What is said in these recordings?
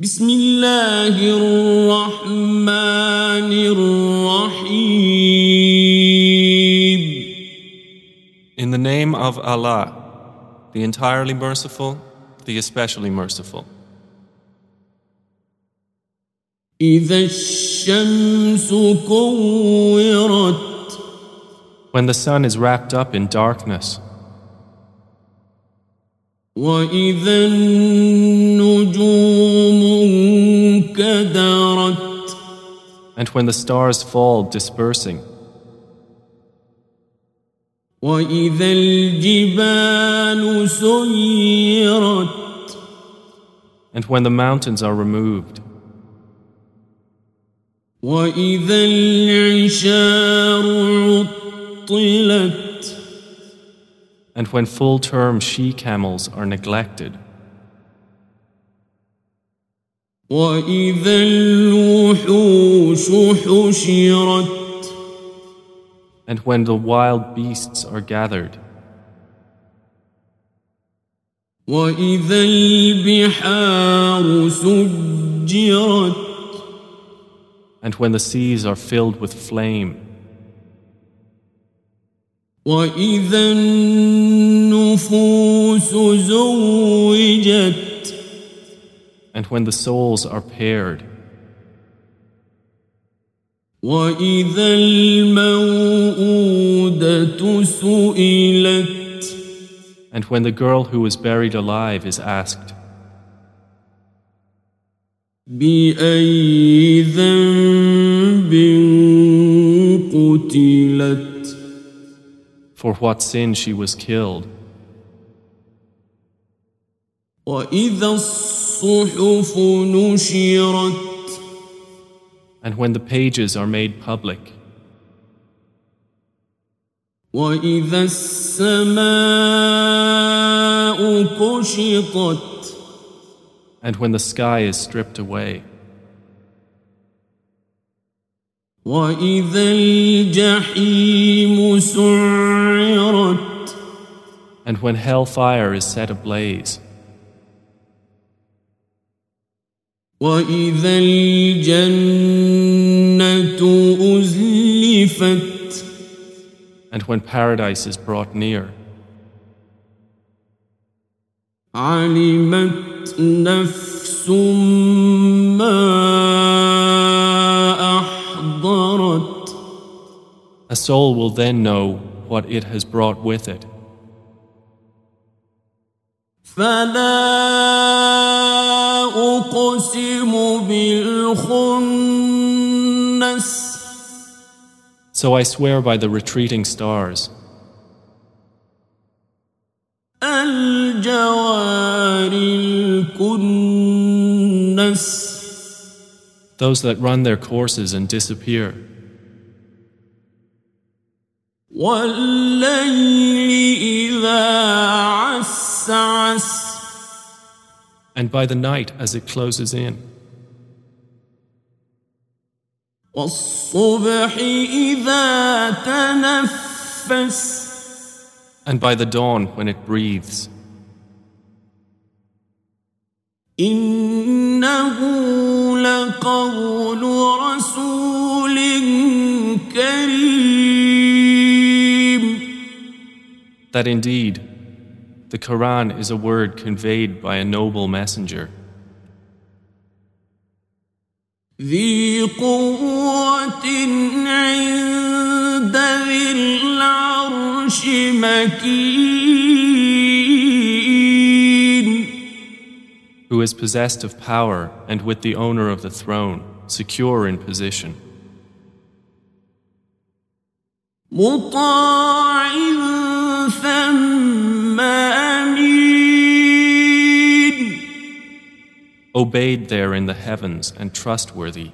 بسم الله الرحمن الرحيم In the name of Allah, the entirely merciful, the especially merciful. إذا الشمس كورت When the sun is wrapped up in darkness, وإذا النجوم انكدرت and when the stars fall dispersing, وإذا الجبال سيرت and when the mountains are removed, وإذا العشار عطلت and when full term she camels are neglected, وإذا الوحوش حشرت and when the wild beasts are gathered, وإذا البحار سجرت and when the seas are filled with flame, وإذا النفوس زوجت and when the souls are paired, وإذا الموءودة سئلت and when the girl who is buried alive is asked, بأي ذنب قتلت for what sin she was killed, وإذا الصحف نشرت and when the pages are made public, وإذا السماء كشطت and when the sky is stripped away, وإذا الجحيم سعرت and when hellfire is set ablaze, وإذا الجنة أزلفت and when paradise is brought near, علمت نفس ما أحضرت a soul will then know what it has brought with it. فلا أقسم بالخنس So I swear by the retreating stars, الجوار الكنس those that run their courses and disappear, والليل إذا عسعس and by the night as it closes in, والصبح إذا تنفس and by the dawn when it breathes. إنه لقول رسول كريم That indeed, the Quran is a word conveyed by a noble messenger, ذي قوة عند ذي العرش مكين who is possessed of power and with the owner of the throne, secure in position, مطاع ثم أمين obeyed there in the heavens and trustworthy.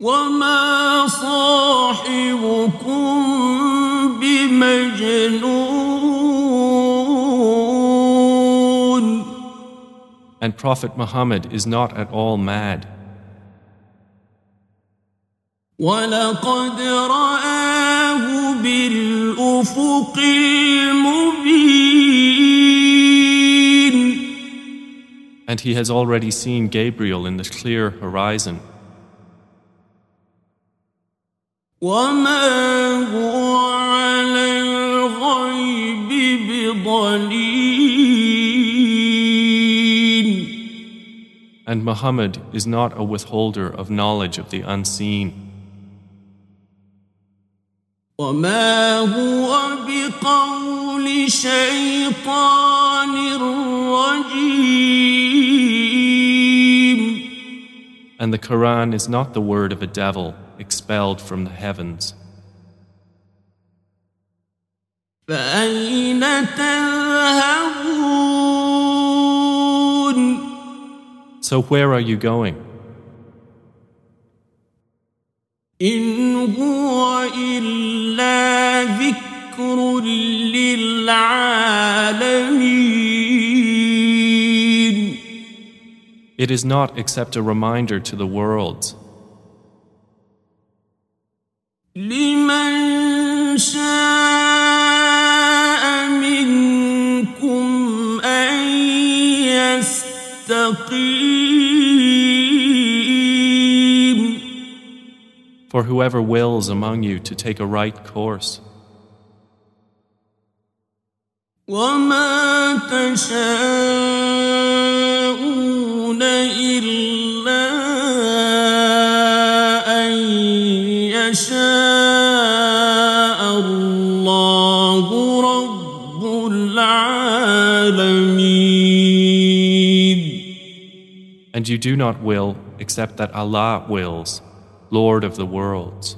وما صاحبكم بمجنون And Prophet Muhammad is not at all mad. ولقد رآه بالأفق المبين And he has already seen Gabriel in the clear horizon. وما هو على الغيب بضليل And Muhammad is not a withholder of knowledge of the unseen. وما هو بقول شيطان رجيم And the Quran is not the word of a devil expelled from the heavens. فأين تذهبون So where are you going? إن هو إلا ذكر للعالمين It is not except a reminder to the worlds, لمن شاء منكم أن يستقيم for whoever wills among you to take a right course. وما تشاءون إلا أن يشاء الله رب العالمين And you do not will except that Allah wills, Lord of the worlds.